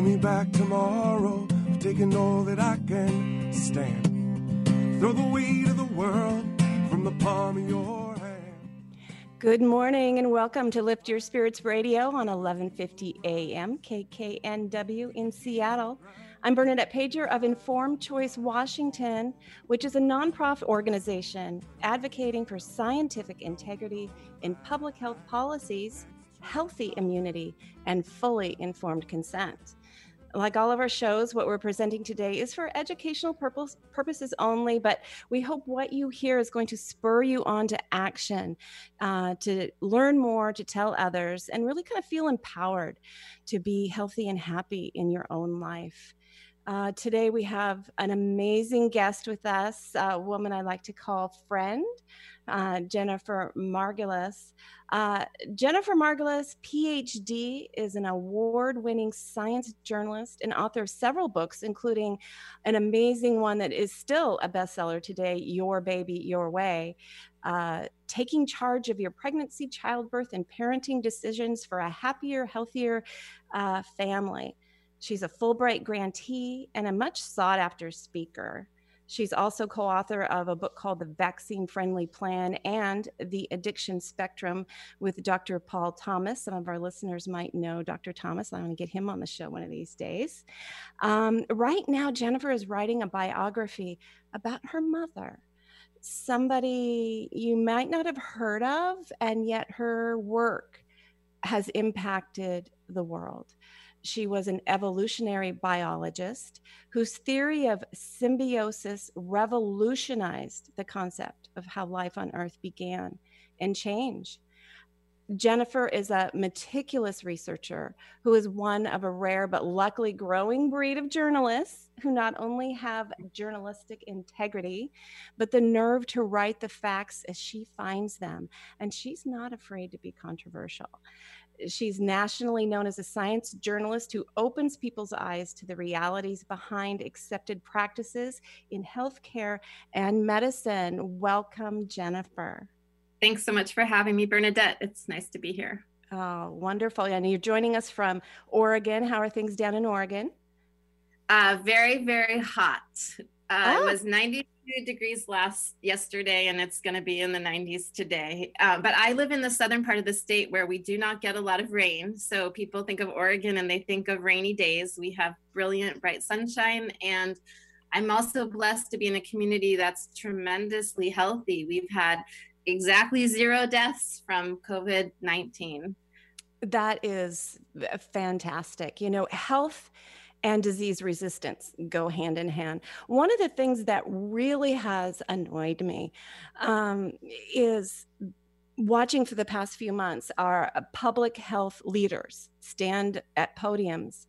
Give me back tomorrow, taking all that I can stand. Throw the weight of the world from the palm of your hand. Good morning and welcome to Lift Your Spirits Radio on 1150 AM KKNW in Seattle. I'm Bernadette Pajer of Informed Choice Washington, which is a nonprofit organization advocating for scientific integrity in public health policies, healthy immunity, and fully informed consent. Like all of our shows, what we're presenting today is for educational purpose, purposes only, but we hope what you hear is going to spur you on to action, uh, to learn more, to tell others, and really kind of feel empowered to be healthy and happy in your own life. Uh, today we have an amazing guest with us, a woman I like to call friend, uh, Jennifer Margulis. Uh, Jennifer Margulis, PhD, is an award winning science journalist and author of several books, including an amazing one that is still a bestseller today Your Baby, Your Way. Uh, taking charge of your pregnancy, childbirth, and parenting decisions for a happier, healthier uh, family. She's a Fulbright grantee and a much sought after speaker. She's also co author of a book called The Vaccine Friendly Plan and The Addiction Spectrum with Dr. Paul Thomas. Some of our listeners might know Dr. Thomas. I want to get him on the show one of these days. Um, right now, Jennifer is writing a biography about her mother, somebody you might not have heard of, and yet her work has impacted the world. She was an evolutionary biologist whose theory of symbiosis revolutionized the concept of how life on Earth began and changed. Jennifer is a meticulous researcher who is one of a rare but luckily growing breed of journalists who not only have journalistic integrity, but the nerve to write the facts as she finds them. And she's not afraid to be controversial. She's nationally known as a science journalist who opens people's eyes to the realities behind accepted practices in healthcare and medicine. Welcome, Jennifer. Thanks so much for having me, Bernadette. It's nice to be here. Oh, wonderful. And you're joining us from Oregon. How are things down in Oregon? Uh, very, very hot. Uh, oh. It was 92 degrees last yesterday, and it's going to be in the 90s today. Uh, but I live in the southern part of the state where we do not get a lot of rain. So people think of Oregon and they think of rainy days. We have brilliant, bright sunshine. And I'm also blessed to be in a community that's tremendously healthy. We've had exactly zero deaths from COVID 19. That is fantastic. You know, health and disease resistance go hand in hand. One of the things that really has annoyed me um, is watching for the past few months our public health leaders stand at podiums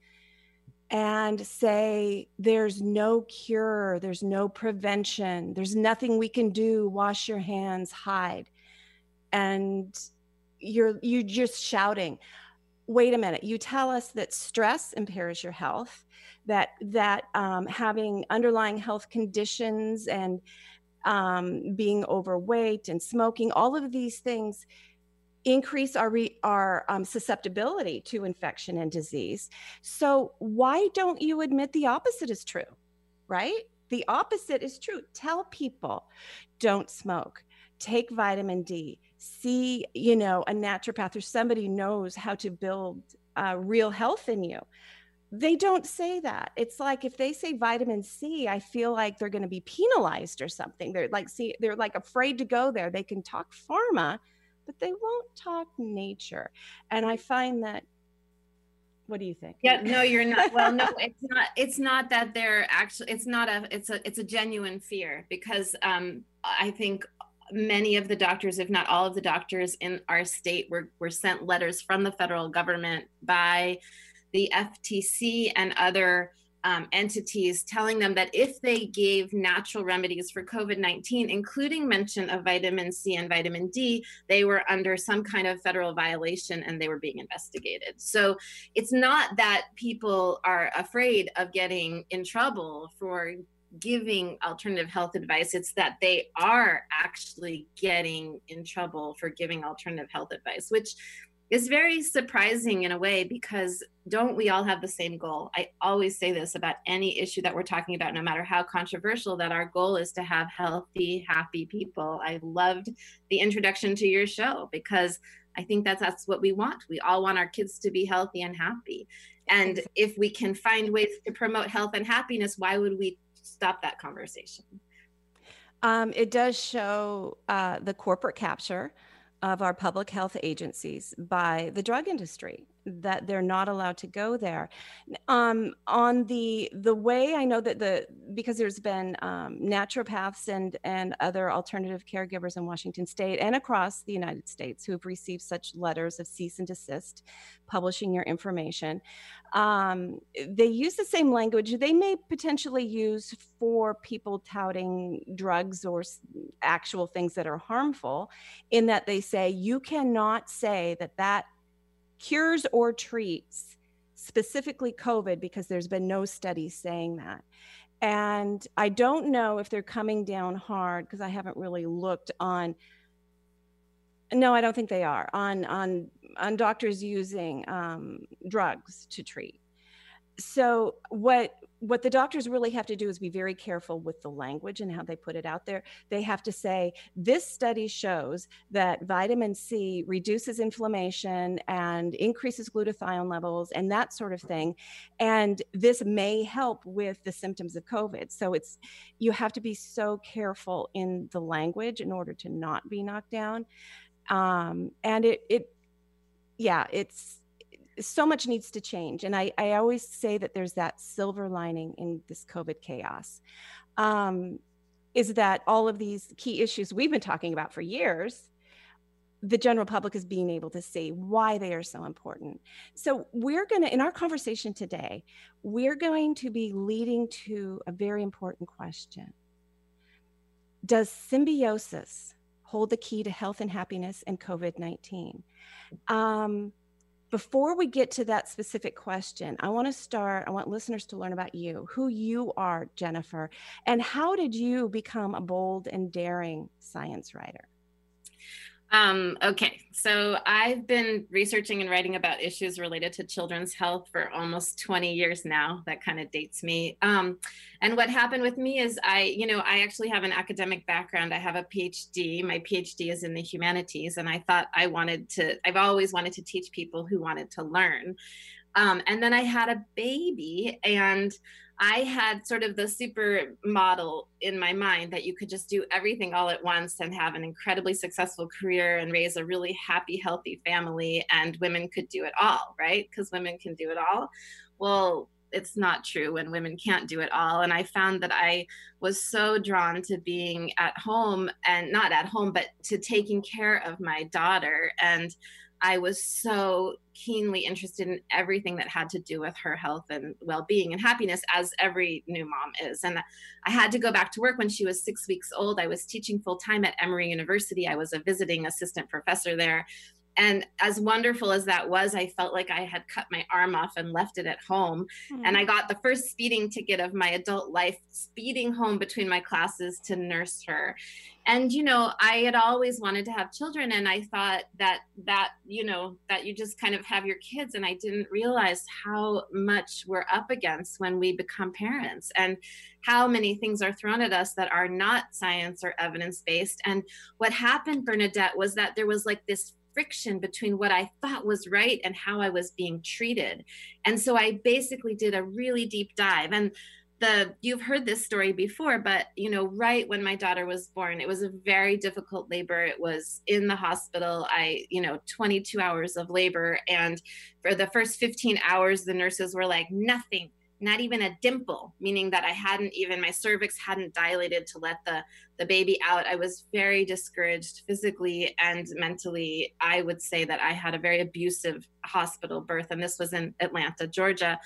and say there's no cure, there's no prevention, there's nothing we can do, wash your hands, hide. And you're you're just shouting wait a minute you tell us that stress impairs your health that that um, having underlying health conditions and um, being overweight and smoking all of these things increase our re- our um, susceptibility to infection and disease. So why don't you admit the opposite is true right? The opposite is true. Tell people don't smoke. Take vitamin d see you know a naturopath or somebody knows how to build uh, real health in you they don't say that. It's like if they say vitamin c i feel like they're going to be penalized or something. They're like see they're like afraid to go there. They can talk pharma but they won't talk nature. And i find that what do you think? Yeah no you're not well no it's not it's not that they're actually it's not a it's a it's a genuine fear because um i think many of the doctors, if not all of the doctors in our state, were, were sent letters from the federal government by the FTC and other um, entities telling them that if they gave natural remedies for COVID 19, including mention of vitamin C and vitamin D, they were under some kind of federal violation and they were being investigated. So it's not that people are afraid of getting in trouble for giving alternative health advice it's that they are actually getting in trouble for giving alternative health advice which is very surprising in a way because don't we all have the same goal? I always say this about any issue that we're talking about, no matter how controversial, that our goal is to have healthy, happy people. I loved the introduction to your show because I think that that's what we want. We all want our kids to be healthy and happy. And if we can find ways to promote health and happiness, why would we stop that conversation? Um, it does show uh, the corporate capture of our public health agencies by the drug industry that they're not allowed to go there. Um, on the the way i know that the because there's been um, naturopaths and and other alternative caregivers in washington state and across the united states who have received such letters of cease and desist publishing your information um, they use the same language they may potentially use for people touting drugs or actual things that are harmful in that they say you cannot say that that cures or treats specifically COVID because there's been no studies saying that. And I don't know if they're coming down hard because I haven't really looked on. No, I don't think they are on on on doctors using um, drugs to treat. So what what the doctors really have to do is be very careful with the language and how they put it out there. They have to say, this study shows that vitamin C reduces inflammation and increases glutathione levels and that sort of thing. And this may help with the symptoms of COVID. So it's, you have to be so careful in the language in order to not be knocked down. Um, and it, it, yeah, it's, so much needs to change. And I, I always say that there's that silver lining in this COVID chaos. Um, is that all of these key issues we've been talking about for years, the general public is being able to see why they are so important. So, we're going to, in our conversation today, we're going to be leading to a very important question Does symbiosis hold the key to health and happiness in COVID 19? Um, before we get to that specific question, I want to start, I want listeners to learn about you, who you are, Jennifer, and how did you become a bold and daring science writer? Um, okay, so I've been researching and writing about issues related to children's health for almost 20 years now. That kind of dates me. Um, and what happened with me is I, you know, I actually have an academic background. I have a PhD. My PhD is in the humanities, and I thought I wanted to, I've always wanted to teach people who wanted to learn. Um, and then I had a baby, and I had sort of the super model in my mind that you could just do everything all at once and have an incredibly successful career and raise a really happy, healthy family, and women could do it all, right? Because women can do it all. Well, it's not true when women can't do it all. And I found that I was so drawn to being at home and not at home, but to taking care of my daughter. And I was so keenly interested in everything that had to do with her health and well-being and happiness as every new mom is. And i had to go back to work when she was six weeks old. I was teaching full-time at emory university. I was a visiting assistant professor there and as wonderful as that was i felt like i had cut my arm off and left it at home. Mm-hmm. and i got the first speeding ticket of my adult life speeding home between my classes to nurse her. And you know i had always wanted to have children and i thought that that you know that you just kind of have your kids and i didn't realize how much we're up against when we become parents and how many things are thrown at us that are not science or evidence based and what happened bernadette was that there was like this friction between what I thought was right and how I was being treated. And so I basically did a really deep dive. And the you've heard this story before but you know right when my daughter was born it was a very difficult labor it was in the hospital i you know 22 hours of labor and for the first 15 hours the nurses were like nothing not even a dimple, meaning that I hadn't even, my cervix hadn't dilated to let the, the baby out. I was very discouraged physically and mentally. I would say that I had a very abusive hospital birth, and this was in Atlanta, Georgia.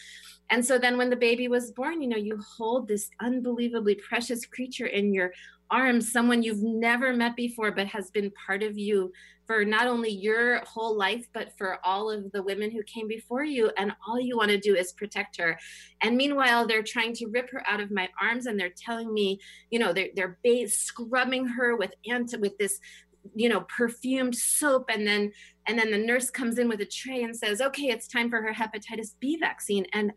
And so then when the baby was born, you know, you hold this unbelievably precious creature in your arms, someone you've never met before, but has been part of you for not only your whole life, but for all of the women who came before you. And all you want to do is protect her. And meanwhile, they're trying to rip her out of my arms and they're telling me, you know, they're, they're scrubbing her with anti, with this you know perfumed soap and then and then the nurse comes in with a tray and says okay it's time for her hepatitis b vaccine and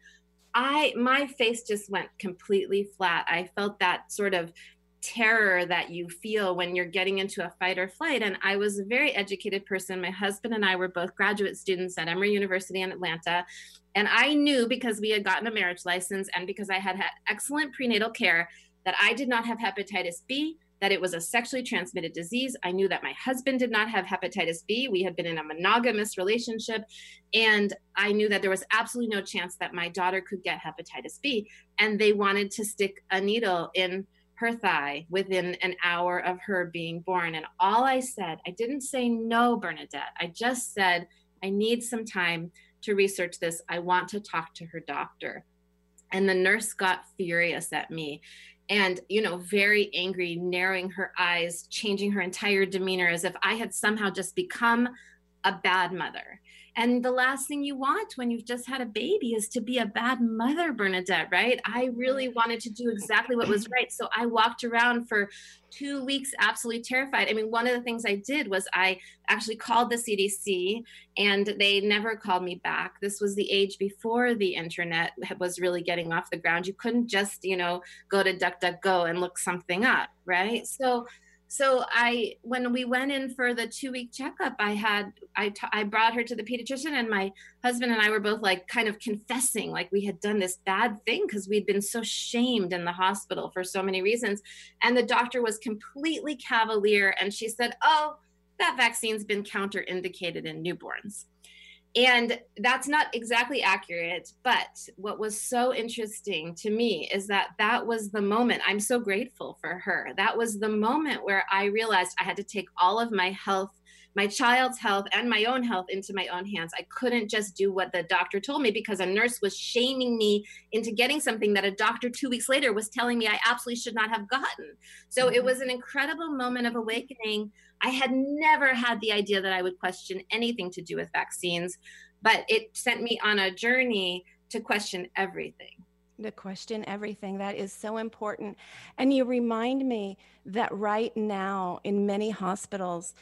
i my face just went completely flat i felt that sort of terror that you feel when you're getting into a fight or flight and i was a very educated person my husband and i were both graduate students at emory university in atlanta and i knew because we had gotten a marriage license and because i had had excellent prenatal care that i did not have hepatitis b that it was a sexually transmitted disease. I knew that my husband did not have hepatitis B. We had been in a monogamous relationship. And I knew that there was absolutely no chance that my daughter could get hepatitis B. And they wanted to stick a needle in her thigh within an hour of her being born. And all I said, I didn't say no, Bernadette. I just said, I need some time to research this. I want to talk to her doctor. And the nurse got furious at me and you know very angry narrowing her eyes changing her entire demeanor as if i had somehow just become a bad mother and the last thing you want when you've just had a baby is to be a bad mother, Bernadette, right? I really wanted to do exactly what was right. So I walked around for two weeks absolutely terrified. I mean, one of the things I did was I actually called the CDC and they never called me back. This was the age before the internet was really getting off the ground. You couldn't just, you know, go to DuckDuckGo and look something up, right? So so i when we went in for the two week checkup i had I, t- I brought her to the pediatrician and my husband and i were both like kind of confessing like we had done this bad thing because we'd been so shamed in the hospital for so many reasons. And the doctor was completely cavalier and she said oh that vaccine's been counterindicated in newborns and that's not exactly accurate but what was so interesting to me is that that was the moment i'm so grateful for her. That was the moment where i realized i had to take all of my health my child's health and my own health into my own hands. I couldn't just do what the doctor told me because a nurse was shaming me into getting something that a doctor two weeks later was telling me I absolutely should not have gotten. So mm-hmm. it was an incredible moment of awakening. I had never had the idea that I would question anything to do with vaccines, but it sent me on a journey to question everything to question everything. That is so important. And you remind me that right now in many hospitals,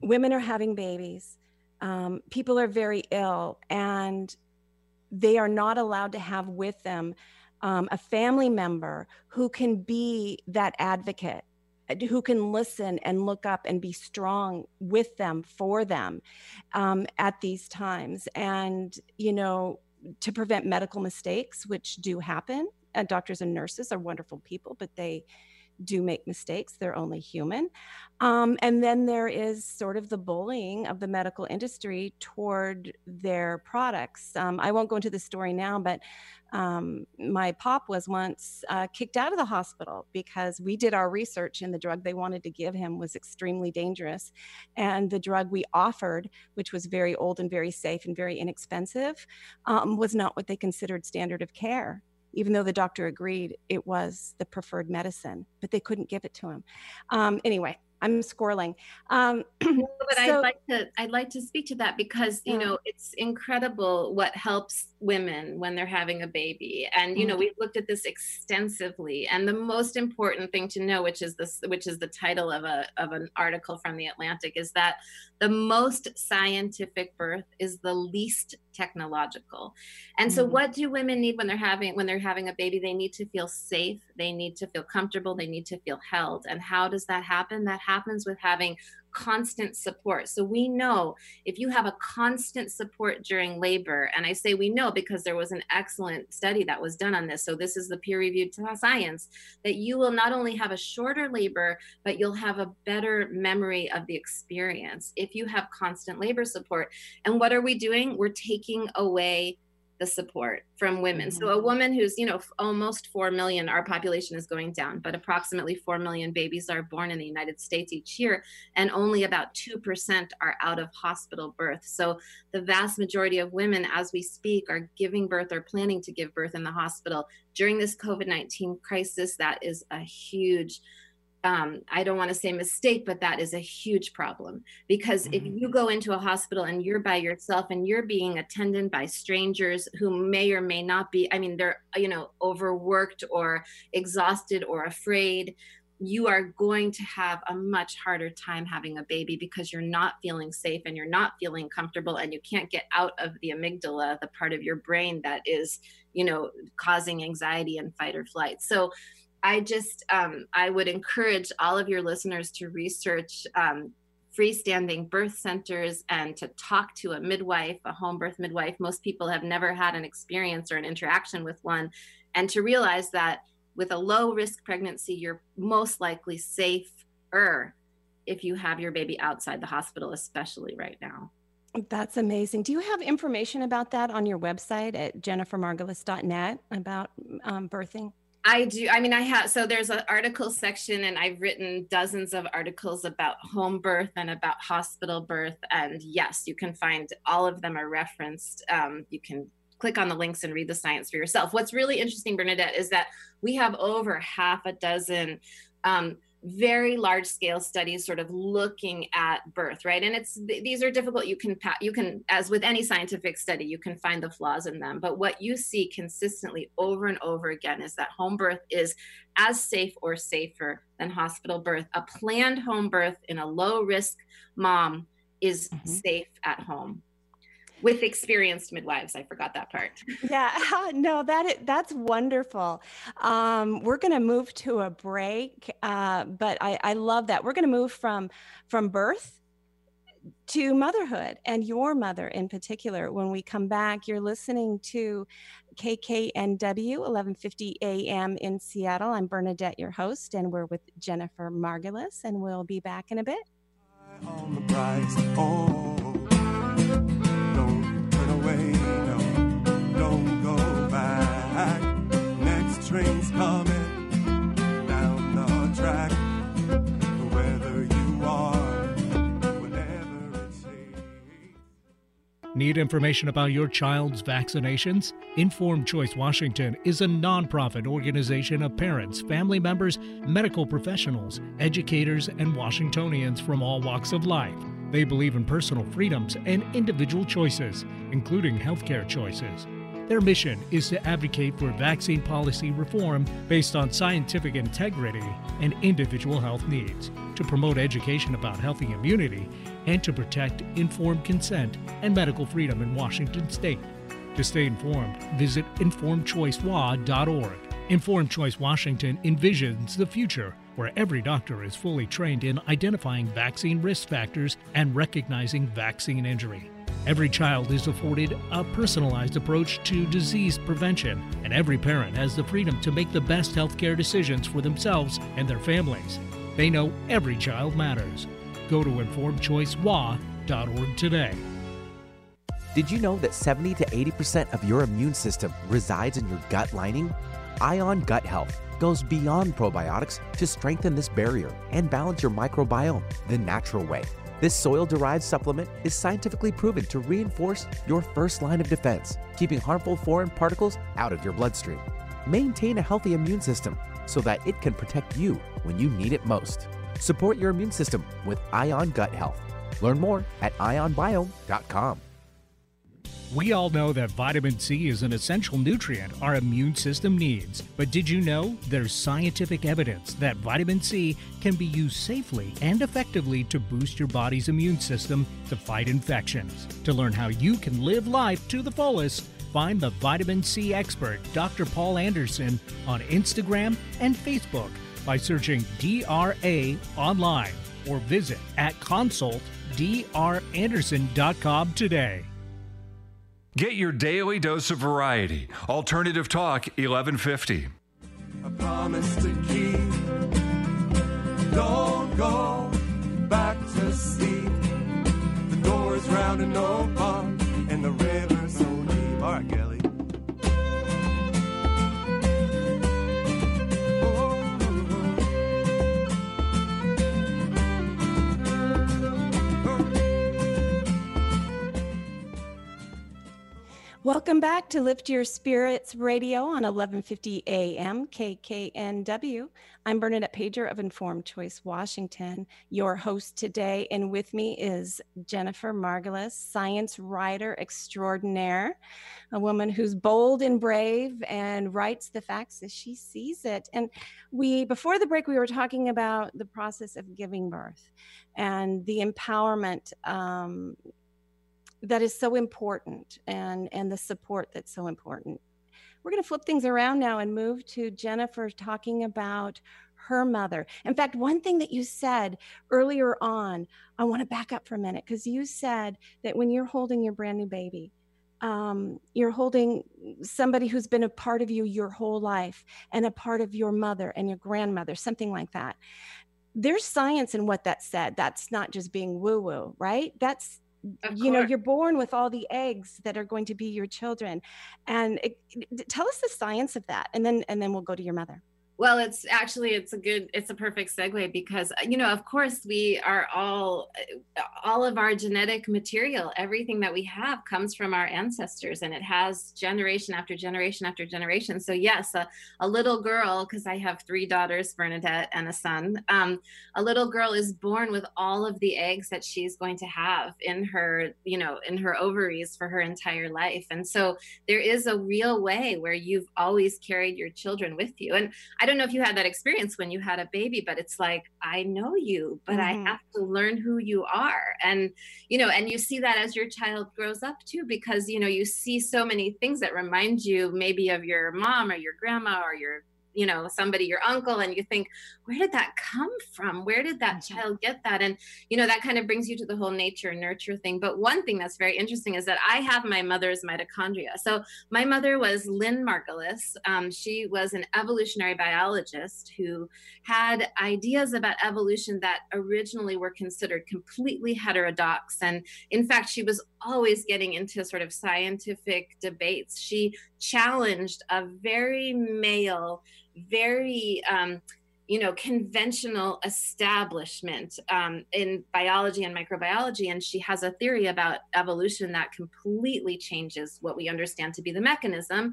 women are having babies, um, people are very ill, and they are not allowed to have with them um, a family member who can be that advocate who can listen and look up and be strong with them for them um, at these times. And you know to prevent medical mistakes which do happen and doctors and nurses are wonderful people but they do make mistakes. They're only human. Um, and then there is sort of the bullying of the medical industry toward their products. Um, I won't go into the story now, but um, my pop was once uh, kicked out of the hospital because we did our research and the drug they wanted to give him was extremely dangerous. And the drug we offered, which was very old and very safe and very inexpensive, um, was not what they considered standard of care even though the doctor agreed it was the preferred medicine, but they couldn't give it to him. Um, anyway, I'm squirreling. Um, but so, I'd like to I'd like to speak to that because you know it's incredible what helps women when they're having a baby, and you mm-hmm. know we've looked at this extensively. And the most important thing to know, which is this, which is the title of a of an article from the Atlantic, is that the most scientific birth is the least technological. And so, mm-hmm. what do women need when they're having when they're having a baby? They need to feel safe. They need to feel comfortable. They need to feel held. And how does that happen? That happens with having constant support. So we know if you have a constant support during labor, and I say we know because there was an excellent study that was done on this. So this is the peer reviewed science that you will not only have a shorter labor, but you'll have a better memory of the experience if you have constant labor support. And what are we doing? We're taking away the support from women. Mm-hmm. So a woman who's, you know, almost 4 million, our population is going down, but approximately 4 million babies are born in the United States each year, and only about 2% are out of hospital birth. So the vast majority of women, as we speak, are giving birth or planning to give birth in the hospital. During this COVID 19 crisis, that is a huge um, I don't want to say mistake, but that is a huge problem because mm-hmm. if you go into a hospital and you're by yourself and you're being attended by strangers who may or may not be, I mean, they're, you know, overworked or exhausted or afraid, you are going to have a much harder time having a baby because you're not feeling safe and you're not feeling comfortable and you can't get out of the amygdala the part of your brain that is you know causing anxiety and fight or flight so i just um, i would encourage all of your listeners to research um, freestanding birth centers and to talk to a midwife a home birth midwife most people have never had an experience or an interaction with one and to realize that with a low risk pregnancy, you're most likely safer if you have your baby outside the hospital, especially right now. That's amazing. Do you have information about that on your website at jennifermargulis.net about um, birthing? I do. I mean, I have. So there's an article section, and I've written dozens of articles about home birth and about hospital birth. And yes, you can find all of them are referenced. Um, you can click on the links and read the science for yourself. What's really interesting, Bernadette, is that we have over half a dozen um, very large scale studies sort of looking at birth right? And it's these are difficult. You can you can as with any scientific study you can find the flaws in them. But what you see consistently over and over again is that home birth is as safe or safer than hospital birth. A planned home birth in a low risk mom is mm-hmm. safe at home with experienced midwives. I forgot that part. Yeah, no, that that's wonderful. Um, we're going to move to a break, uh, but I, I love that. We're going to move from from birth to motherhood and your mother in particular. When we come back, you're listening to KKNW 1150 AM in Seattle. I'm Bernadette, your host, and we're with Jennifer Margulis, and we'll be back in a bit. Train's coming down the track. Whether you are, Need information about your child's vaccinations? Informed Choice Washington is a nonprofit organization of parents, family members, medical professionals, educators, and Washingtonians from all walks of life. They believe in personal freedoms and individual choices, including healthcare choices. Their mission is to advocate for vaccine policy reform based on scientific integrity and individual health needs, to promote education about healthy immunity, and to protect informed consent and medical freedom in Washington state. To stay informed, visit informedchoicewa.org. Informed Choice Washington envisions the future where every doctor is fully trained in identifying vaccine risk factors and recognizing vaccine injury. Every child is afforded a personalized approach to disease prevention, and every parent has the freedom to make the best healthcare decisions for themselves and their families. They know every child matters. Go to informedchoicewa.org today. Did you know that 70 to 80% of your immune system resides in your gut lining? Ion Gut Health goes beyond probiotics to strengthen this barrier and balance your microbiome the natural way. This soil derived supplement is scientifically proven to reinforce your first line of defense, keeping harmful foreign particles out of your bloodstream. Maintain a healthy immune system so that it can protect you when you need it most. Support your immune system with Ion Gut Health. Learn more at ionbiome.com. We all know that vitamin C is an essential nutrient our immune system needs. But did you know there's scientific evidence that vitamin C can be used safely and effectively to boost your body's immune system to fight infections? To learn how you can live life to the fullest, find the vitamin C expert, Dr. Paul Anderson, on Instagram and Facebook by searching DRA online or visit at consultdranderson.com today. Get your daily dose of variety. Alternative Talk 1150. A promise to keep. Don't go back to sleep. The door is round and open, and the river's Welcome back to Lift Your Spirits Radio on 1150 AM KKNW. I'm Bernadette Pajer of Informed Choice Washington, your host today. And with me is Jennifer Margulis, science writer extraordinaire, a woman who's bold and brave and writes the facts as she sees it. And we, before the break, we were talking about the process of giving birth and the empowerment um, that is so important and and the support that's so important. We're going to flip things around now and move to jennifer talking about her mother. In fact one thing that you said earlier on i want to back up for a minute because you said that when you're holding your brand new baby um, you're holding somebody who's been a part of you your whole life and a part of your mother and your grandmother something like that. There's science in what that said. That's not just being woo woo right? That's you know you're born with all the eggs that are going to be your children. And it, tell us the science of that and then and then we'll go to your mother well, it's actually it's a good it's a perfect segue because uh, you know, of course, we are all uh, all of our genetic material, everything that we have comes from our ancestors and it has generation after generation after generation. So yes, a, a little girl because I have three daughters, Bernadette and a son. Um, a little girl is born with all of the eggs that she's going to have in her, you know, in her ovaries for her entire life. And so there is a real way where you've always carried your children with you. And I I don't know if you had that experience when you had a baby, but it's like, I know you, but mm-hmm. I have to learn who you are. And, you know, and you see that as your child grows up too, because, you know, you see so many things that remind you maybe of your mom or your grandma or your you know somebody your uncle and you think where did that come from? Where did that mm-hmm. child get that? And you know that kind of brings you to the whole nature nurture thing. But one thing that's very interesting is that i have my mother's mitochondria. So my mother was lynn margulis. Um, she was an evolutionary biologist who had ideas about evolution that originally were considered completely heterodox. And in fact she was always getting into sort of scientific debates. She challenged a very male very um, you know conventional establishment um, in biology and microbiology and she has a theory about evolution that completely changes what we understand to be the mechanism.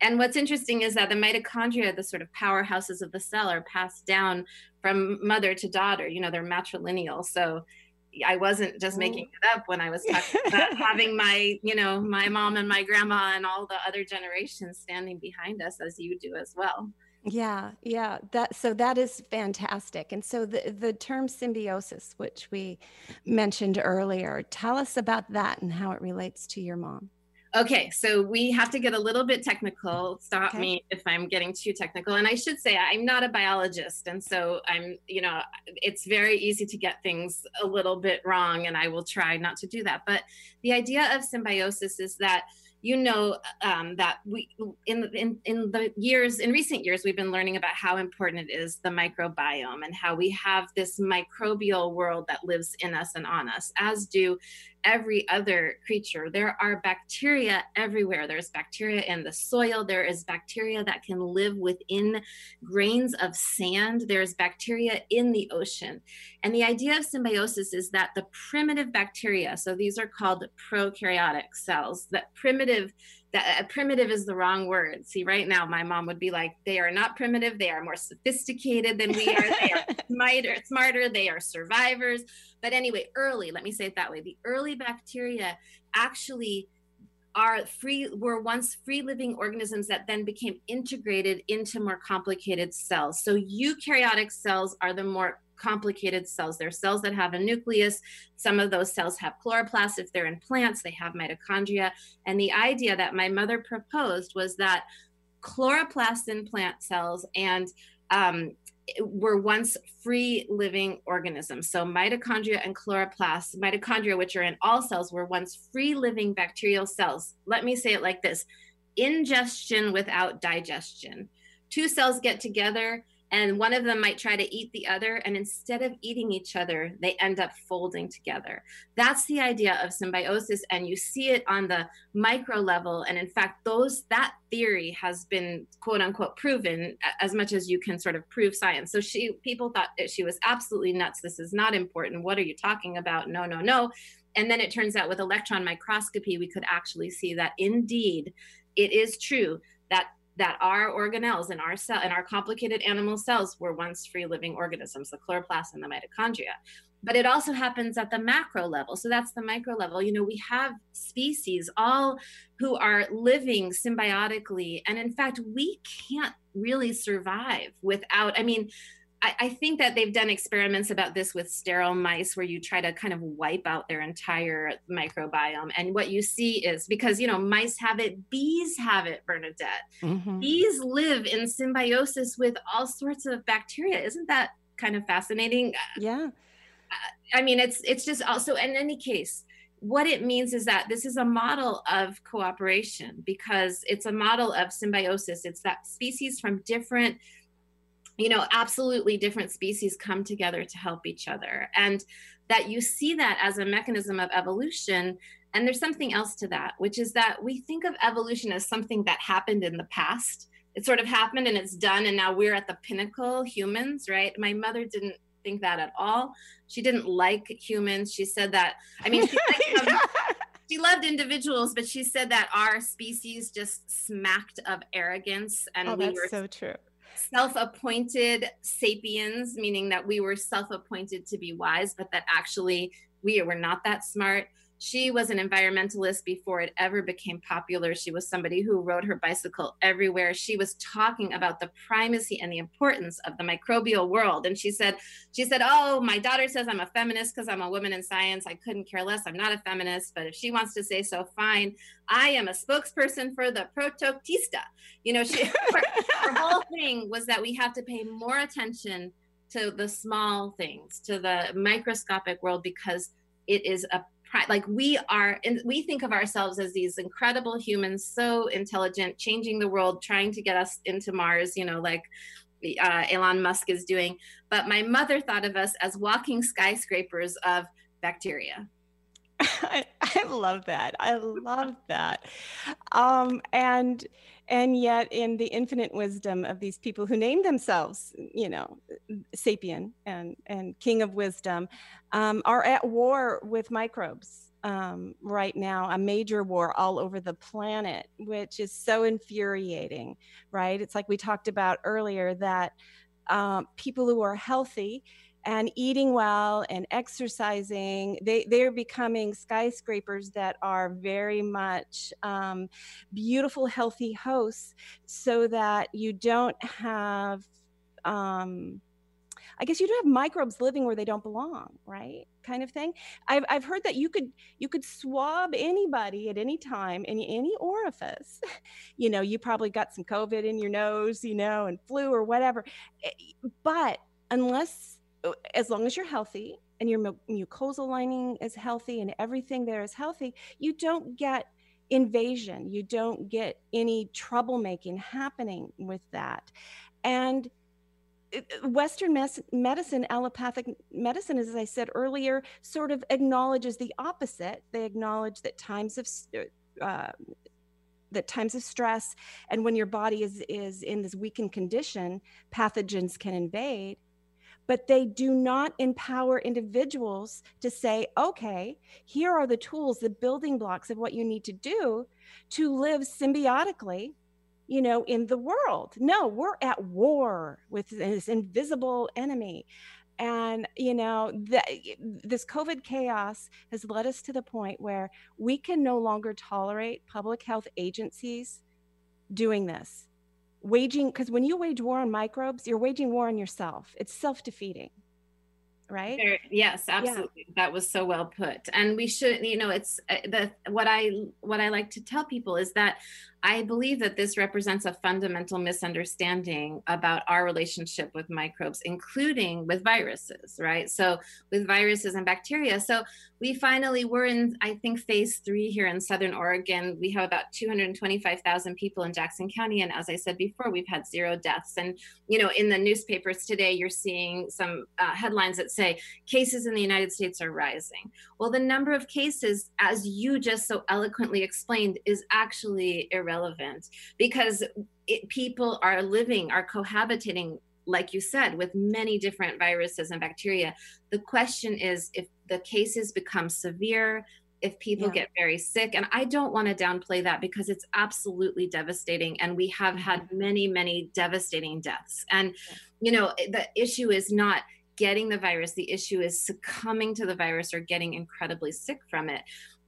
And what's interesting is that the mitochondria the sort of powerhouses of the cell are passed down from mother to daughter you know they're matrilineal. So I wasn't just oh. making it up when I was talking about having my, you know, my mom and my grandma and all the other generations standing behind us as you do as well. Yeah, yeah. That so that is fantastic. And so the the term symbiosis, which we mentioned earlier, tell us about that and how it relates to your mom. Okay, so we have to get a little bit technical. Stop okay. me if I'm getting too technical. And I should say I'm not a biologist, and so I'm, you know, it's very easy to get things a little bit wrong, and I will try not to do that. But the idea of symbiosis is that you know um, that we in, in in the years in recent years we've been learning about how important it is the microbiome and how we have this microbial world that lives in us and on us as do every other creature. There are bacteria everywhere. There's bacteria in the soil. There is bacteria that can live within grains of sand. There's bacteria in the ocean. And the idea of symbiosis is that the primitive bacteria, so these are called prokaryotic cells, that primitive that uh, primitive is the wrong word. See, right now, my mom would be like, they are not primitive. They are more sophisticated than we are. They are smarter, smarter. They are survivors. But anyway, early, let me say it that way. The early bacteria actually are free were once free living organisms that then became integrated into more complicated cells. So eukaryotic cells are the more complicated cells. They're cells that have a nucleus. Some of those cells have chloroplasts. If they're in plants, they have mitochondria. And the idea that my mother proposed was that chloroplasts in plant cells and um, were once free living organisms. So mitochondria and chloroplasts, mitochondria, which are in all cells, were once free living bacterial cells. Let me say it like this ingestion without digestion. Two cells get together and one of them might try to eat the other and instead of eating each other they end up folding together. That's the idea of symbiosis and you see it on the micro level and in fact those that theory has been quote unquote proven as much as you can sort of prove science. So she people thought that she was absolutely nuts this is not important what are you talking about? No no no. And then it turns out with electron microscopy, we could actually see that indeed it is true that that our organelles and our cell and our complicated animal cells were once free living organisms, the chloroplast and the mitochondria. But it also happens at the macro level. So that's the micro level. You know, we have species all who are living symbiotically. And in fact, we can't really survive without, I mean, I, I think that they've done experiments about this with sterile mice where you try to kind of wipe out their entire microbiome. And what you see is because, you know, mice have it, bees have it, Bernadette. Mm-hmm. Bees live in symbiosis with all sorts of bacteria. Isn't that kind of fascinating? Yeah. I mean, it's it's just also in any case, what it means is that this is a model of cooperation because it's a model of symbiosis. It's that species from different you know absolutely different species come together to help each other. And that you see that as a mechanism of evolution and there's something else to that which is that we think of evolution as something that happened in the past. It sort of happened and it's done and now we're at the pinnacle humans right? My mother didn't think that at all. She didn't like humans. She said that i mean she, liked, um, she loved individuals but she said that our species just smacked of arrogance and oh, we were so true self-appointed sapiens meaning that we were self-appointed to be wise but that actually we were not that smart she was an environmentalist before it ever became popular. She was somebody who rode her bicycle everywhere. She was talking about the primacy and the importance of the microbial world. And she said, she said, "Oh, my daughter says I'm a feminist because I'm a woman in science. I couldn't care less. I'm not a feminist, but if she wants to say so, fine. I am a spokesperson for the protoctista." You know, she her, whole thing was that we have to pay more attention to the small things, to the microscopic world because it is a like we are and we think of ourselves as these incredible humans so intelligent changing the world trying to get us into mars you know like uh, elon musk is doing. But my mother thought of us as walking skyscrapers of bacteria I, I love that. I love that. Um, and and yet in the infinite wisdom of these people who name themselves you know sapien and and king of wisdom um, are at war with microbes um, right now a major war all over the planet which is so infuriating right? It's like we talked about earlier that um, people who are healthy and eating well and exercising they they're becoming skyscrapers that are very much um, beautiful healthy hosts so that you don't have um, I guess you do have microbes living where they don't belong, right? Kind of thing. I've, I've heard that you could you could swab anybody at any time in any orifice. you know, you probably got some COVID in your nose, you know, and flu or whatever. Eh, but unless as long as you're healthy and your mucosal lining is healthy and everything there is healthy, you don't get invasion. You don't get any troublemaking happening with that. And Western medicine, allopathic medicine, as I said earlier, sort of acknowledges the opposite. They acknowledge that times of uh, uh that times of stress and when your body is is in this weakened condition, pathogens can invade but they do not empower individuals to say, okay, here are the tools, the building blocks of what you need to do to live symbiotically, you know, in the world. No, we're at war with this invisible enemy. And, you know, the, this COVID chaos has led us to the point where we can no longer tolerate public health agencies doing this waging because when you wage war on microbes you're waging war on yourself. It's self-defeating right? There, yes absolutely. Yeah. that was so well put. And we should you know it's uh, the what i what i like to tell people is that I believe that this represents a fundamental misunderstanding about our relationship with microbes, including with viruses, right? So, with viruses and bacteria. So, we finally were in, I think, phase three here in Southern Oregon. We have about 225,000 people in Jackson County. And as I said before, we've had zero deaths. And, you know, in the newspapers today, you're seeing some uh, headlines that say cases in the United States are rising. Well, the number of cases, as you just so eloquently explained, is actually irrelevant relevant because it, people are living, are cohabitating like you said, with many different viruses and bacteria. The question is if the cases become severe, if people yeah. get very sick. And I don't want to downplay that because it's absolutely devastating. And we have had mm-hmm. many, many devastating deaths. And, you know, the issue is not getting the virus, the issue is succumbing to the virus or getting incredibly sick from it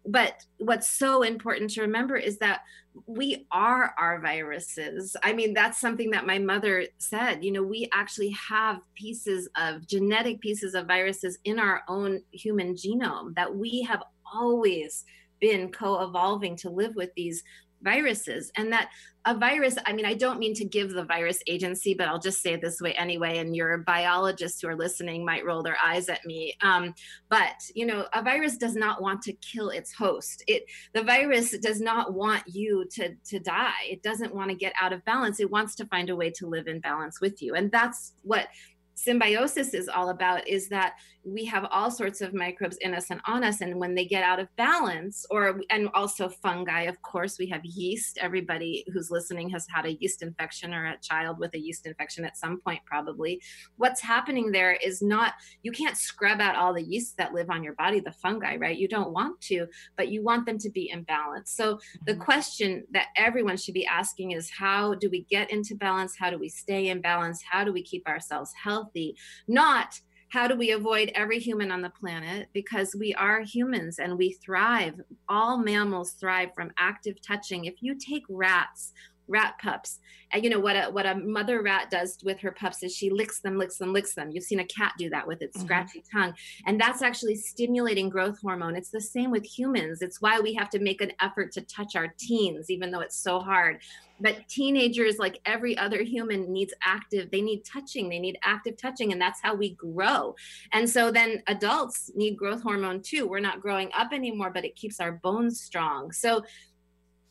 but what's so important to remember is that we are our viruses. I mean, that's something that my mother said. You know, we actually have pieces of genetic pieces of viruses in our own human genome that we have always been co evolving to live with these viruses. And that a virus i mean i don't mean to give the virus agency but i'll just say it this way anyway and your biologists who are listening might roll their eyes at me. Um, but you know a virus does not want to kill its host. It the virus does not want you to to die. It doesn't want to get out of balance. It wants to find a way to live in balance with you. And that's what symbiosis is all about is that we have all sorts of microbes in us and on us and when they get out of balance or and also fungi of course we have yeast. Everybody who's listening has had a yeast infection or a child with a yeast infection at some point probably. What's happening there is not you can't scrub out all the yeasts that live on your body the fungi right? You don't want to but you want them to be in balance. So the mm-hmm. question that everyone should be asking is how do we get into balance? How do we stay in balance? How do we keep ourselves healthy? Not how do we avoid every human on the planet? Because we are humans and we thrive. All mammals thrive from active touching. If you take rats rat pups. And you know what a what a mother rat does with her pups is she licks them licks them licks them. You've seen a cat do that with its mm-hmm. scratchy tongue. And that's actually stimulating growth hormone. It's the same with humans. It's why we have to make an effort to touch our teens even though it's so hard. But teenagers like every other human needs active they need touching. They need active touching and that's how we grow. And so then adults need growth hormone too. We're not growing up anymore but it keeps our bones strong. So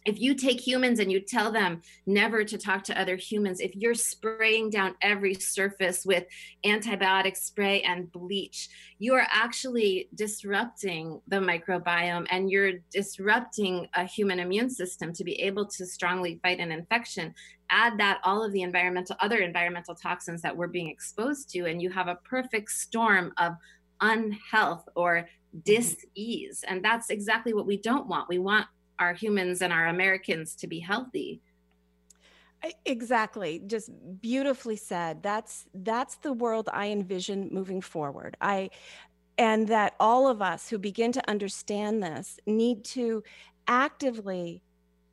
if you take humans and you tell them never to talk to other humans, if you're spraying down every surface with antibiotic spray and bleach, you are actually disrupting the microbiome and you're disrupting a human immune system to be able to strongly fight an infection. Add that all of the environmental, other environmental toxins that we're being exposed to, and you have a perfect storm of unhealth or mm-hmm. dis-ease and that's exactly what we don't want we want our humans and our Americans to be healthy. Exactly. Just beautifully said. That's that's the world I envision moving forward. I and that all of us who begin to understand this need to actively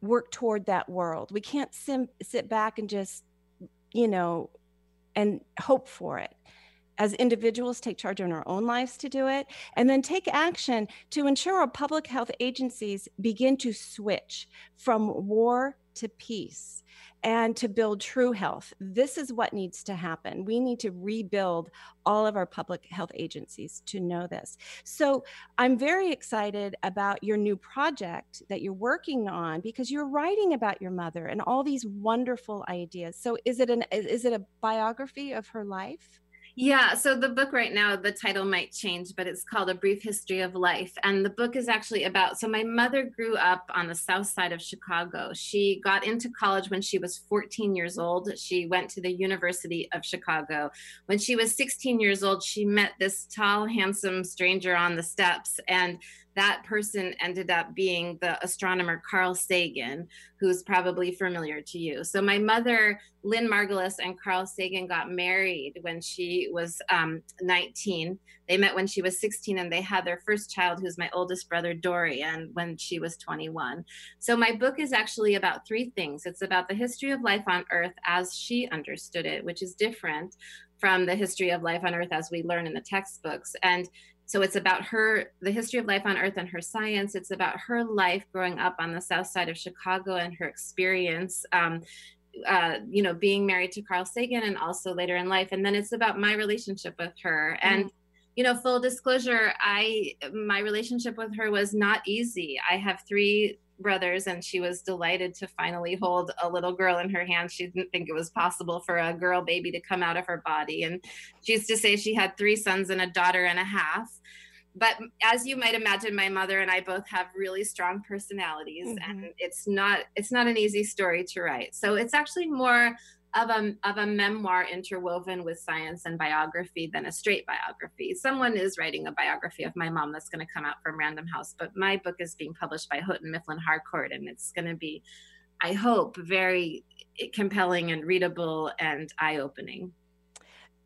work toward that world. We can't sim- sit back and just, you know, and hope for it as individuals take charge in our own lives to do it, and then take action to ensure our public health agencies begin to switch from war to peace and to build true health. This is what needs to happen. We need to rebuild all of our public health agencies to know this. So I'm very excited about your new project that you're working on because you're writing about your mother and all these wonderful ideas. So is it an is it a biography of her life? Yeah, so the book right now, the title might change, but it's called A Brief History of Life. And the book is actually about so my mother grew up on the south side of Chicago. She got into college when she was 14 years old. She went to the University of Chicago. When she was 16 years old, she met this tall, handsome stranger on the steps and that person ended up being the astronomer Carl Sagan, who's probably familiar to you. So my mother, Lynn Margulis, and Carl Sagan got married when she was um, 19. They met when she was 16, and they had their first child, who's my oldest brother, Dorian, when she was 21. So my book is actually about three things. It's about the history of life on Earth as she understood it, which is different from the history of life on Earth as we learn in the textbooks. And so it's about her, the history of life on Earth and her science. It's about her life growing up on the south side of Chicago and her experience. Um, uh, you know, being married to Carl Sagan and also later in life. And then it's about my relationship with her. Mm-hmm. And, you know, full disclosure, I, my relationship with her was not easy. I have three brothers and she was delighted to finally hold a little girl in her hand she didn't think it was possible for a girl baby to come out of her body and she used to say she had three sons and a daughter and a half. But as you might imagine my mother and i both have really strong personalities mm-hmm. and it's not it's not an easy story to write. So it's actually more of a of a memoir interwoven with science and biography than a straight biography. Someone is writing a biography of my mom that's going to come out from Random House, but my book is being published by Houghton Mifflin Harcourt, and it's going to be, I hope, very eh, compelling and readable and eye opening.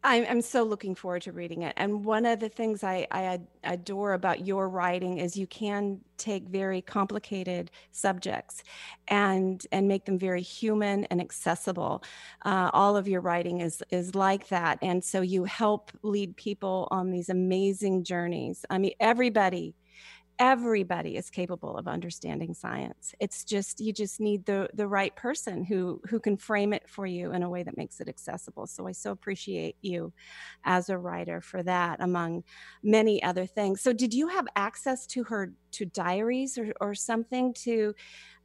I'm, I'm so looking forward to reading it. And one of the things I, I adore about your writing is you can take very complicated subjects and and make them very human and accessible. Uh, all of your writing is is like that, and so you help lead people on these amazing journeys. I mean, everybody everybody is capable of understanding science. It's just you just need the the right person who who can frame it for you in a way that makes it accessible. So i so appreciate you as a writer for that among many other things. So did you have access to her to diaries or, or something to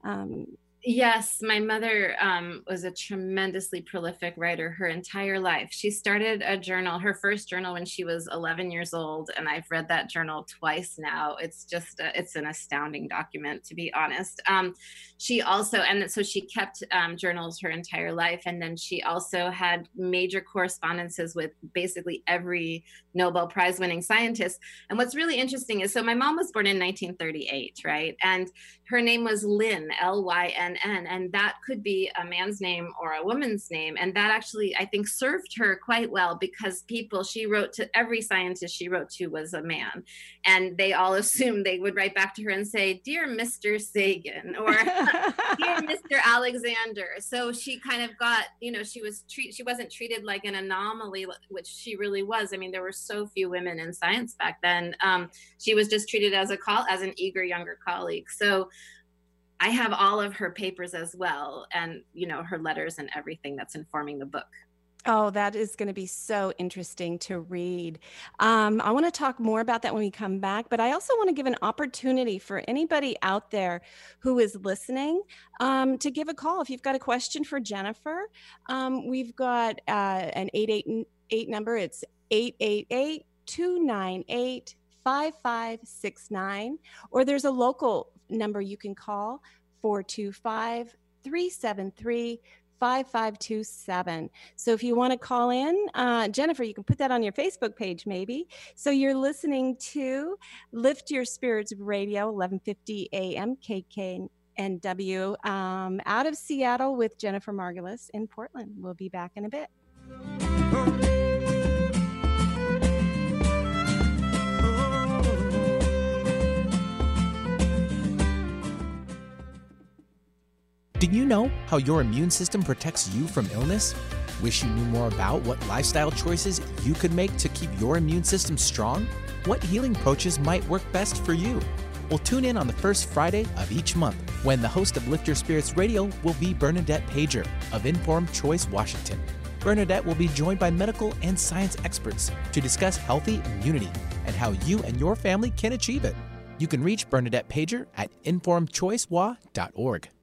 um, Yes, my mother um, was a tremendously prolific writer her entire life. She started a journal, her first journal, when she was 11 years old, and I've read that journal twice now. It's just, a, it's an astounding document, to be honest. Um, she also, and so she kept um, journals her entire life, and then she also had major correspondences with basically every Nobel Prize winning scientist. And what's really interesting is, so my mom was born in 1938, right? And her name was Lynn, L Y N N, and that could be a man's name or a woman's name. And that actually, I think, served her quite well because people she wrote to, every scientist she wrote to was a man. And they all assumed they would write back to her and say, Dear Mr. Sagan or Dear Mr. Alexander. So she kind of got, you know, she was treat she wasn't treated like an anomaly, which she really was. I mean, there were so few women in science back then. Um, she was just treated as a call as an eager younger colleague. So I have all of her papers as well, and you know her letters and everything that's informing the book. Oh, that is going to be so interesting to read. Um, I want to talk more about that when we come back, but I also want to give an opportunity for anybody out there who is listening um, to give a call. If you've got a question for Jennifer, um, we've got uh, an 888 number. It's 888 298 5569, or there's a local number you can call 425 373 5527. So if you want to call in, uh, Jennifer, you can put that on your Facebook page maybe. So you're listening to Lift Your Spirits Radio, 1150 AM KKNW, um, out of Seattle with Jennifer Margulis in Portland. We'll be back in a bit. Do you know how your immune system protects you from illness? Wish you knew more about what lifestyle choices you could make to keep your immune system strong? What healing approaches might work best for you? Well, tune in on the first Friday of each month when the host of Lift Your Spirits Radio will be Bernadette Pajer of Informed Choice Washington. Bernadette will be joined by medical and science experts to discuss healthy immunity and how you and your family can achieve it. You can reach Bernadette Pajer at informedchoicewa.org.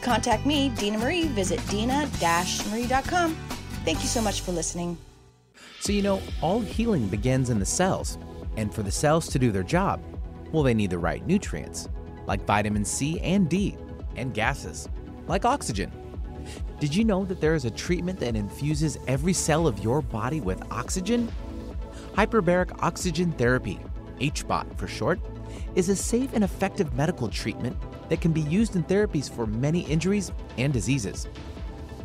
To contact me, Dina Marie, visit dina-marie.com. Thank you so much for listening. So, you know, all healing begins in the cells. And for the cells to do their job, well, they need the right nutrients, like vitamin C and D, and gases, like oxygen. Did you know that there is a treatment that infuses every cell of your body with oxygen? Hyperbaric oxygen therapy, HBOT for short, is a safe and effective medical treatment that can be used in therapies for many injuries and diseases.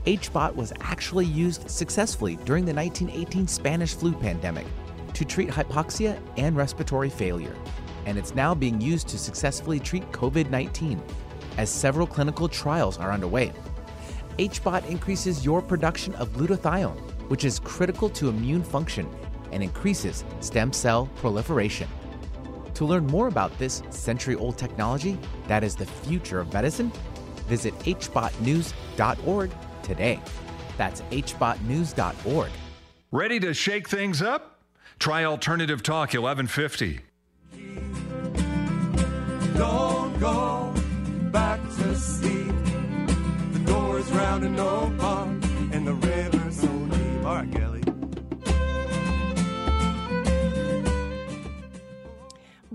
HBOT was actually used successfully during the 1918 Spanish flu pandemic to treat hypoxia and respiratory failure, and it's now being used to successfully treat COVID 19, as several clinical trials are underway. HBOT increases your production of glutathione, which is critical to immune function and increases stem cell proliferation. To learn more about this century old technology that is the future of medicine, visit hbotnews.org today. That's hbotnews.org. Ready to shake things up? Try Alternative Talk 1150. Don't go back to sleep. The door is round and no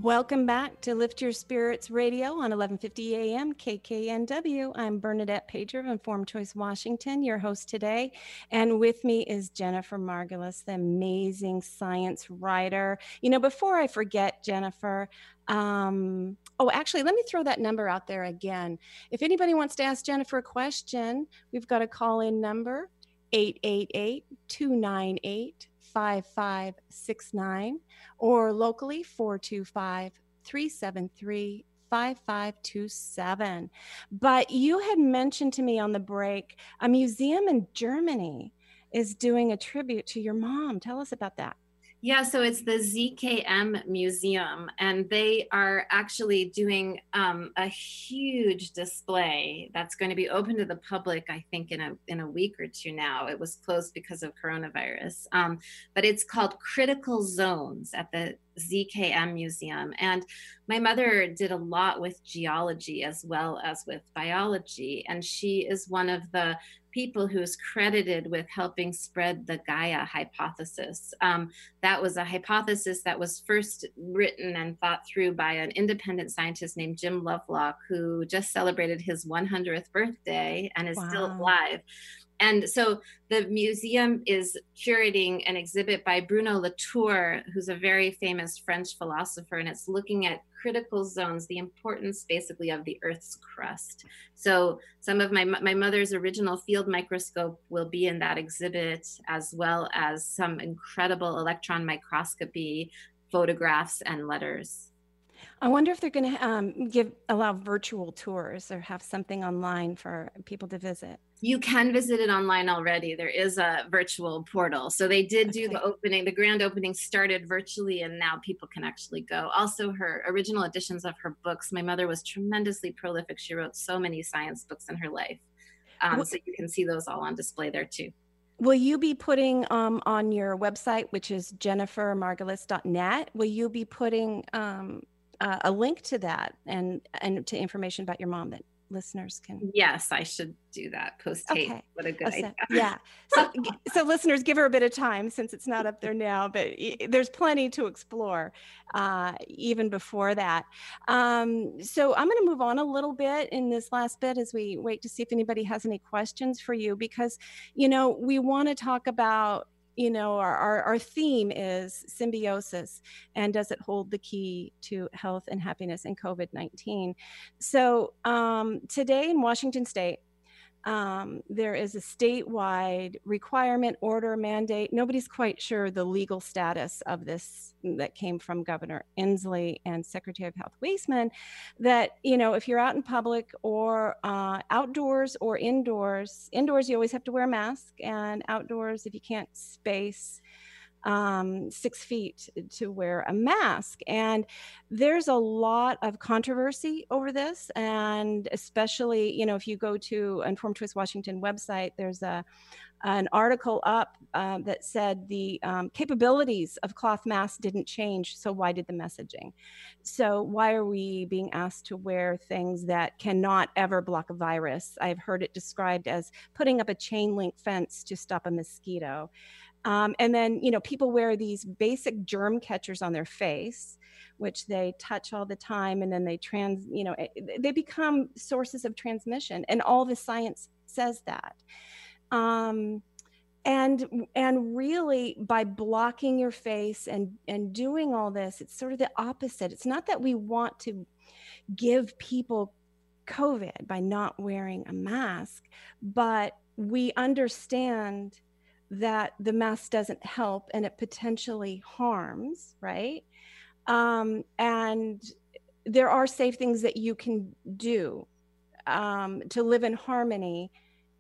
Welcome back to Lift Your Spirits Radio on 1150 AM KKNW. I'm Bernadette Pajer of Informed Choice Washington, your host today. And with me is Jennifer Margulis, the amazing science writer. You know, before I forget, Jennifer, um, oh, actually, let me throw that number out there again. If anybody wants to ask Jennifer a question, we've got a call in number 888 298 5569 or locally 425 373 5527. But you had mentioned to me on the break a museum in Germany is doing a tribute to your mom. Tell us about that. Yeah, so it's the ZKM Museum, and they are actually doing um, a huge display that's going to be open to the public. I think in a in a week or two now. It was closed because of coronavirus, um, but it's called Critical Zones at the ZKM Museum. And my mother did a lot with geology as well as with biology, and she is one of the people who is credited with helping spread the Gaia hypothesis. Um, that was a hypothesis that was first written and thought through by an independent scientist named Jim Lovelock, who just celebrated his 100th birthday and is wow. still alive. And so the museum is curating an exhibit by Bruno Latour, who's a very famous French philosopher, and it's looking at critical zones, the importance basically of the Earth's crust. So some of my my mother's original field microscope will be in that exhibit, as well as some incredible electron microscopy photographs and letters. I wonder if they're going to um, give allow virtual tours or have something online for people to visit. You can visit it online already. There is a virtual portal. So they did do the opening. The grand opening started virtually, and now people can actually go. Also, her original editions of her books. My mother was tremendously prolific. She wrote so many science books in her life. Um, so you can see those all on display there too. Will you be putting um, on your website, which is jennifermargulis.net, will you be putting um, uh, a link to that and and to information about your mom that listeners can yes i should do that post tape okay. what a good idea. yeah. So so listeners give her a bit of time since it's not up there now but there's plenty to explore uh, even before that. Um, so i'm going to move on a little bit in this last bit as we wait to see if anybody has any questions for you because you know we want to talk about you know, our, our, our, theme is symbiosis and does it hold the key to health and happiness in COVID 19? So, um, today in Washington State, um, there is a statewide requirement, order, mandate. Nobody's quite sure the legal status of this that came from Governor Inslee and Secretary of Health Wiesman. That you know, if you're out in public or uh, outdoors or indoors, indoors you always have to wear a mask, and outdoors if you can't space um, six feet to wear a mask. And there's a lot of controversy over this. And especially, you know, if you go to Informed Choice Washington website, there's a an article up um, that said the um, capabilities of cloth masks didn't change. So why did the messaging? So why are we being asked to wear things that cannot ever block a virus? I've heard it described as putting up a chain link fence to stop a mosquito. Um, and then, you know, people wear these basic germ catchers on their face, which they touch all the time, and then they trans, you know, eh, they become sources of transmission, and all the science says that. Um, and and really by blocking your face and and doing all this it's sort of the opposite it's not that we want to give people covid by not wearing a mask but we understand that the mask doesn't help and it potentially harms, right? Um, and there are safe things that you can do um, to live in harmony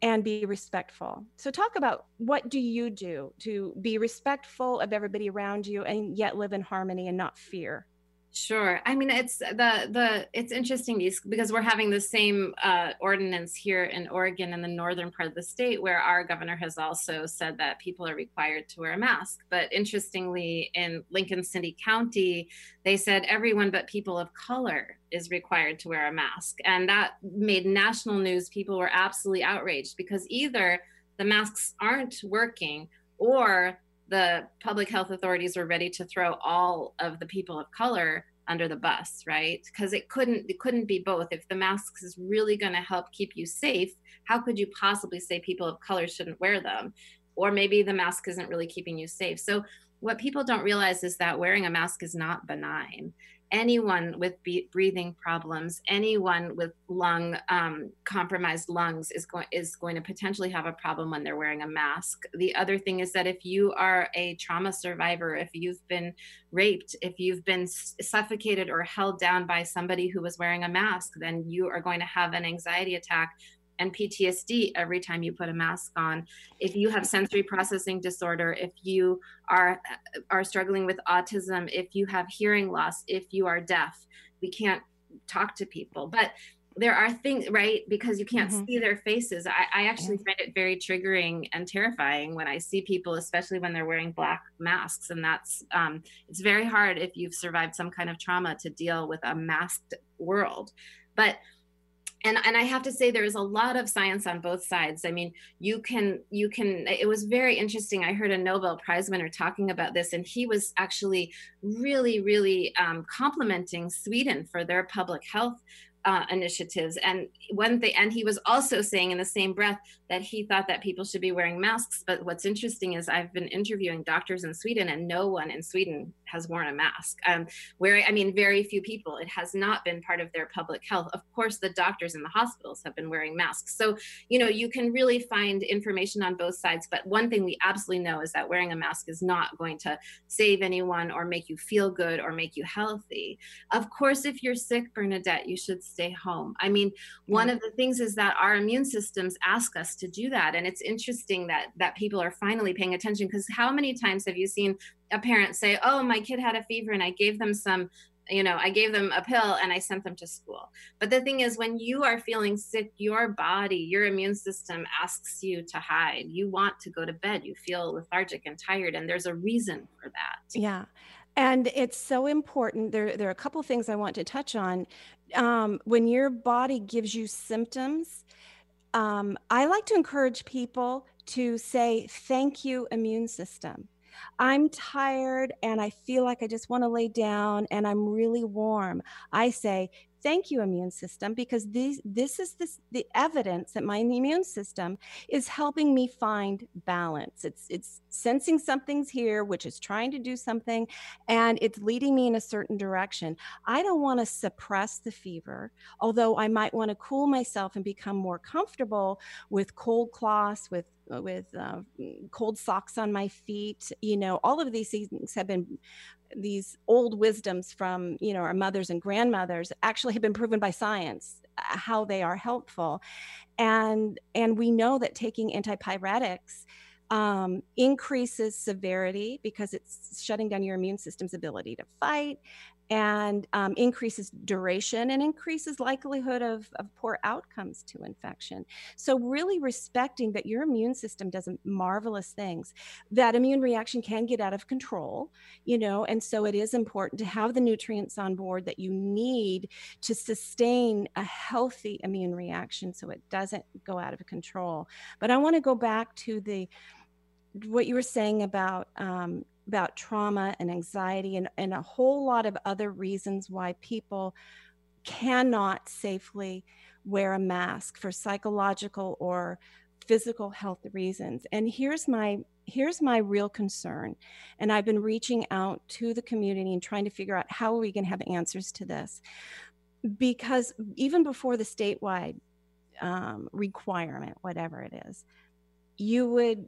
and be respectful. So, talk about what do you do to be respectful of everybody around you and yet live in harmony and not fear? Sure. I mean, it's the the it's interesting because we're having the same uh, ordinance here in Oregon in the northern part of the state, where our governor has also said that people are required to wear a mask. But interestingly, in Lincoln City County, they said everyone but people of color is required to wear a mask, and that made national news. People were absolutely outraged because either the masks aren't working or the public health authorities were ready to throw all of the people of color under the bus right? Because it couldn't it couldn't be both. If the masks is really going to help keep you safe how could you possibly say people of color shouldn't wear them? Or maybe the mask isn't really keeping you safe. So what people don't realize is that wearing a mask is not benign anyone with breathing problems, anyone with lung um, compromised lungs is going is going to potentially have a problem when they're wearing a mask. The other thing is that if you are a trauma survivor, if you've been raped, if you've been suffocated or held down by somebody who was wearing a mask, then you are going to have an anxiety attack and PTSD every time you put a mask on. If you have sensory processing disorder, if you are are struggling with autism, if you have hearing loss, if you are deaf, we can't talk to people. But there are things right because you can't mm-hmm. see their faces I, I actually find it very triggering and terrifying when i see people especially when they're wearing black masks and that's um, it's very hard if you've survived some kind of trauma to deal with a masked world but and and i have to say there's a lot of science on both sides. I mean you can you can it was very interesting. I heard a nobel prize winner talking about this and he was actually really really um, complimenting sweden for their public health uh, initiatives. And one thing and he was also saying in the same breath that he thought that people should be wearing masks but what's interesting is i've been interviewing doctors in sweden and no one in sweden has worn a mask. Um, where i mean very few people. It has not been part of their public health. Of course the doctors in the hospitals have been wearing masks. So you know you can really find information on both sides but one thing we absolutely know is that wearing a mask is not going to save anyone or make you feel good or make you healthy. Of course if you're sick bernadette you should stay home. I mean, one mm-hmm. of the things is that our immune systems ask us to do that. And it's interesting that that people are finally paying attention because how many times have you seen a parent say, Oh, my kid had a fever and I gave them some you know, I gave them a pill and I sent them to school. But the thing is, when you are feeling sick, your body, your immune system asks you to hide. You want to go to bed. You feel lethargic and tired, and there's a reason for that. Yeah. And it's so important. There, there are a couple things I want to touch on. Um, when your body gives you symptoms, um, I like to encourage people to say, Thank you, immune system. I'm tired and I feel like I just want to lay down and I'm really warm. I say, thank you immune system because these this is this the evidence that my immune system is helping me find balance. It's it's sensing something's here which is trying to do something and it's leading me in a certain direction. I don't want to suppress the fever although i might want to cool myself and become more comfortable with cold cloths with with uh, cold socks on my feet you know all of these things have been these old wisdoms from you know our mothers and grandmothers actually have been proven by science uh, how they are helpful. And and we know that taking antipyretics um, increases severity because it's shutting down your immune system's ability to fight and um, increases duration and increases likelihood of, of poor outcomes to infection. So really respecting that your immune system does marvelous things. That immune reaction can get out of control you know and so it is important to have the nutrients on board that you need to sustain a healthy immune reaction so it doesn't go out of control. But i want to go back to the what you were saying about um, about trauma and anxiety and, and a whole lot of other reasons why people cannot safely wear a mask for psychological or physical health reasons. And here's my here's my real concern. And i've been reaching out to the community and trying to figure out how are we going to have answers to this. Because even before the statewide um, requirement whatever it is you would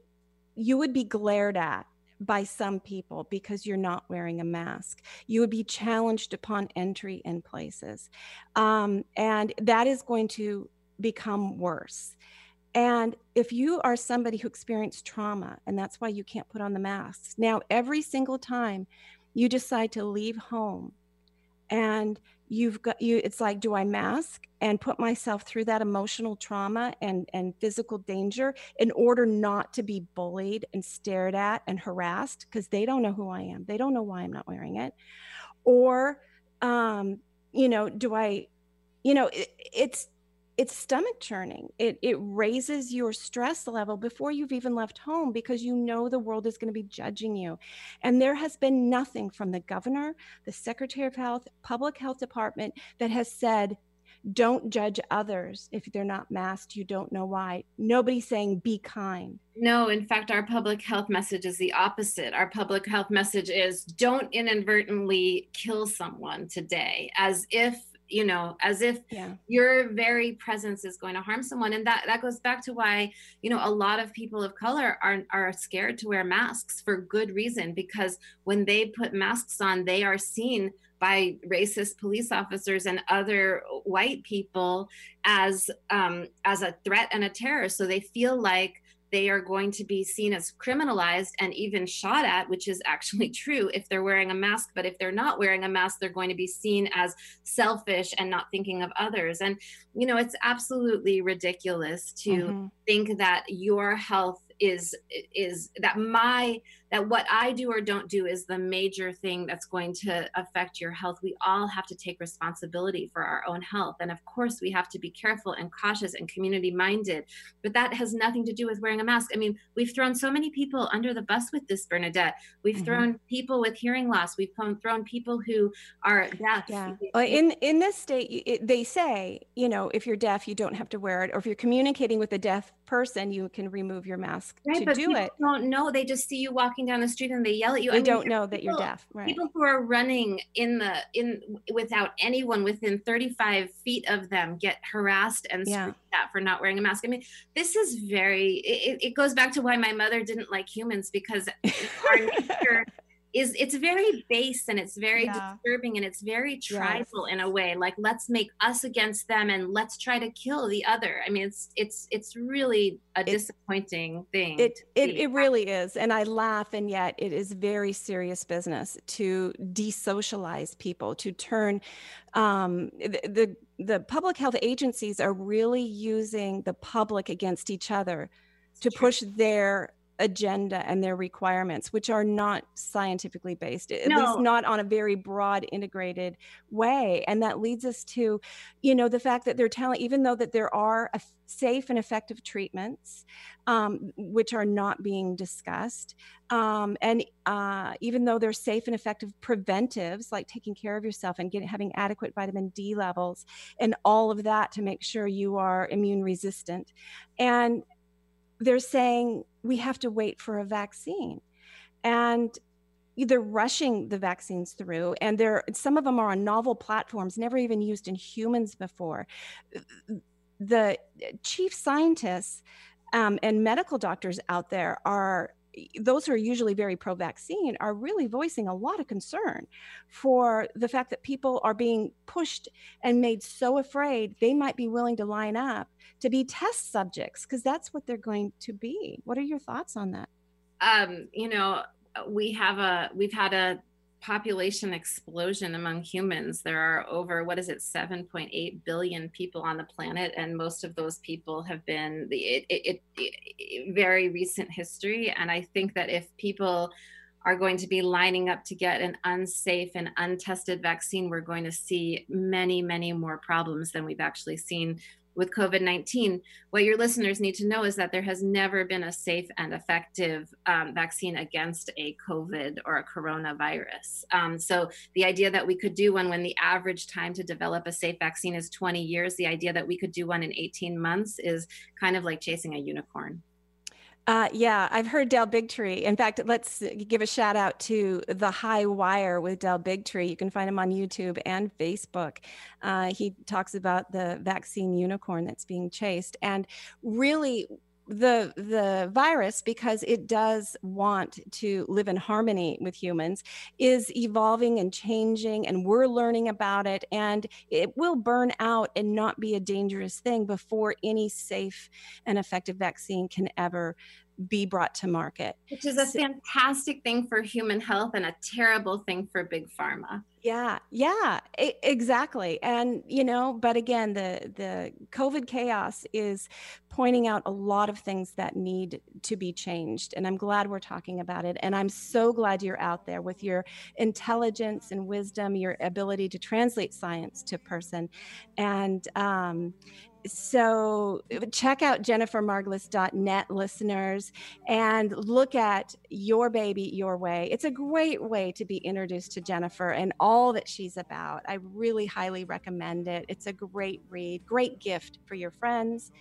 you would be glared at by some people because you're not wearing a mask. You would be challenged upon entry in places. Um, and that is going to become worse. And if you are somebody who experienced trauma, and that's why you can't put on the masks, now every single time you decide to leave home, and you've got you it's like do i mask and put myself through that emotional trauma and and physical danger in order not to be bullied and stared at and harassed? Because they don't know who i am. They don't know why i'm not wearing it. Or um you know do i you know it, it's it's stomach churning. It it raises your stress level before you've even left home because you know the world is going to be judging you. And there has been nothing from the governor, the secretary of health, public health department that has said don't judge others if they're not masked you don't know why nobody's saying be kind no in fact our public health message is the opposite our public health message is don't inadvertently kill someone today as if you know as if yeah. your very presence is going to harm someone and that that goes back to why you know a lot of people of color are are scared to wear masks for good reason because when they put masks on they are seen by racist police officers and other white people as um, as a threat and a terror so they feel like they are going to be seen as criminalized and even shot at, which is actually true if they're wearing a mask. But if they're not wearing a mask, they're going to be seen as selfish and not thinking of others. And, you know, it's absolutely ridiculous to mm-hmm. think that your health is is that my that what I do or don't do is the major thing that's going to affect your health. We all have to take responsibility for our own health. And of course, we have to be careful and cautious and community minded. But that has nothing to do with wearing a mask. I mean, we've thrown so many people under the bus with this, Bernadette. We've mm-hmm. thrown people with hearing loss. We've thrown people who are deaf. Yeah. In, in this state, it, they say, you know, if you're deaf, you don't have to wear it. Or if you're communicating with a deaf person, you can remove your mask right, to but do it. Don't know. They just see you walking down the street and they yell at you. They I mean, don't know that you're deaf. Right. People who are running in the in without anyone within 35 feet of them get harassed and yeah. at for not wearing a mask. I mean, this is very. It, it goes back to why my mother didn't like humans because our nature is it's very base and it's very yeah. disturbing and it's very tribal yes. in a way like let's make us against them and let's try to kill the other i mean it's it's it's really a it, disappointing thing it it, it really is and i laugh and yet it is very serious business to desocialize people to turn um, the, the the public health agencies are really using the public against each other to push their agenda and their requirements, which are not scientifically based, at no. least not on a very broad, integrated way. And that leads us to, you know, the fact that they're telling, even though that there are safe and effective treatments, um, which are not being discussed, um, and uh, even though they're safe and effective preventives like taking care of yourself and getting having adequate vitamin D levels and all of that to make sure you are immune resistant, and they're saying we have to wait for a vaccine. And they're rushing the vaccines through and they're some of them are on novel platforms never even used in humans before the chief scientists um, and medical doctors out there are those who are usually very pro vaccine are really voicing a lot of concern for the fact that people are being pushed and made so afraid they might be willing to line up to be test subjects because that's what they're going to be. What are your thoughts on that? Um, you know, we have a we've had a population explosion among humans. There are over, what is it, 7.8 billion people on the planet, and most of those people have been the it, it, it, very recent history. And I think that if people are going to be lining up to get an unsafe and untested vaccine, we're going to see many, many more problems than we've actually seen with COVID 19, what your listeners need to know is that there has never been a safe and effective um, vaccine against a COVID or a coronavirus. Um, so, the idea that we could do one when the average time to develop a safe vaccine is 20 years, the idea that we could do one in 18 months is kind of like chasing a unicorn. Uh, yeah, I've heard Del Bigtree. In fact, let's give a shout out to The High Wire with Del Bigtree. You can find him on YouTube and Facebook. Uh, he talks about the vaccine unicorn that's being chased. And really, the the virus because it does want to live in harmony with humans is evolving and changing and we're learning about it and it will burn out and not be a dangerous thing before any safe and effective vaccine can ever be brought to market. Which is a fantastic thing for human health and a terrible thing for big pharma. Yeah, yeah, I- exactly. And you know, but again, the the COVID chaos is pointing out a lot of things that need to be changed, and I'm glad we're talking about it. And I'm so glad you're out there with your intelligence and wisdom, your ability to translate science to person, and um, so check out jennifermargulis.net listeners and look at your baby your way it's a great way to be introduced to jennifer and all that she's about i really highly recommend it it's a great read great gift for your friends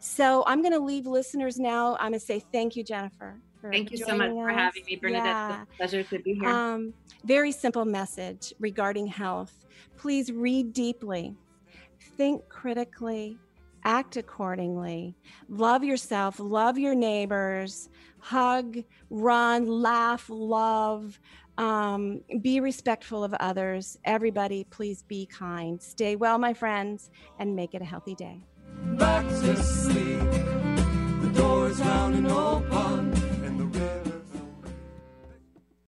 so i'm going to leave listeners now i'm going to say thank you jennifer Thank you so much us. for having me, Bernadette. Yeah. Pleasure to be here. Um, very simple message regarding health. Please read deeply, think critically, act accordingly, love yourself, love your neighbors, hug, run, laugh, love, um, be respectful of others. Everybody, please be kind. Stay well, my friends, and make it a healthy day. Back to sleep, the doors down.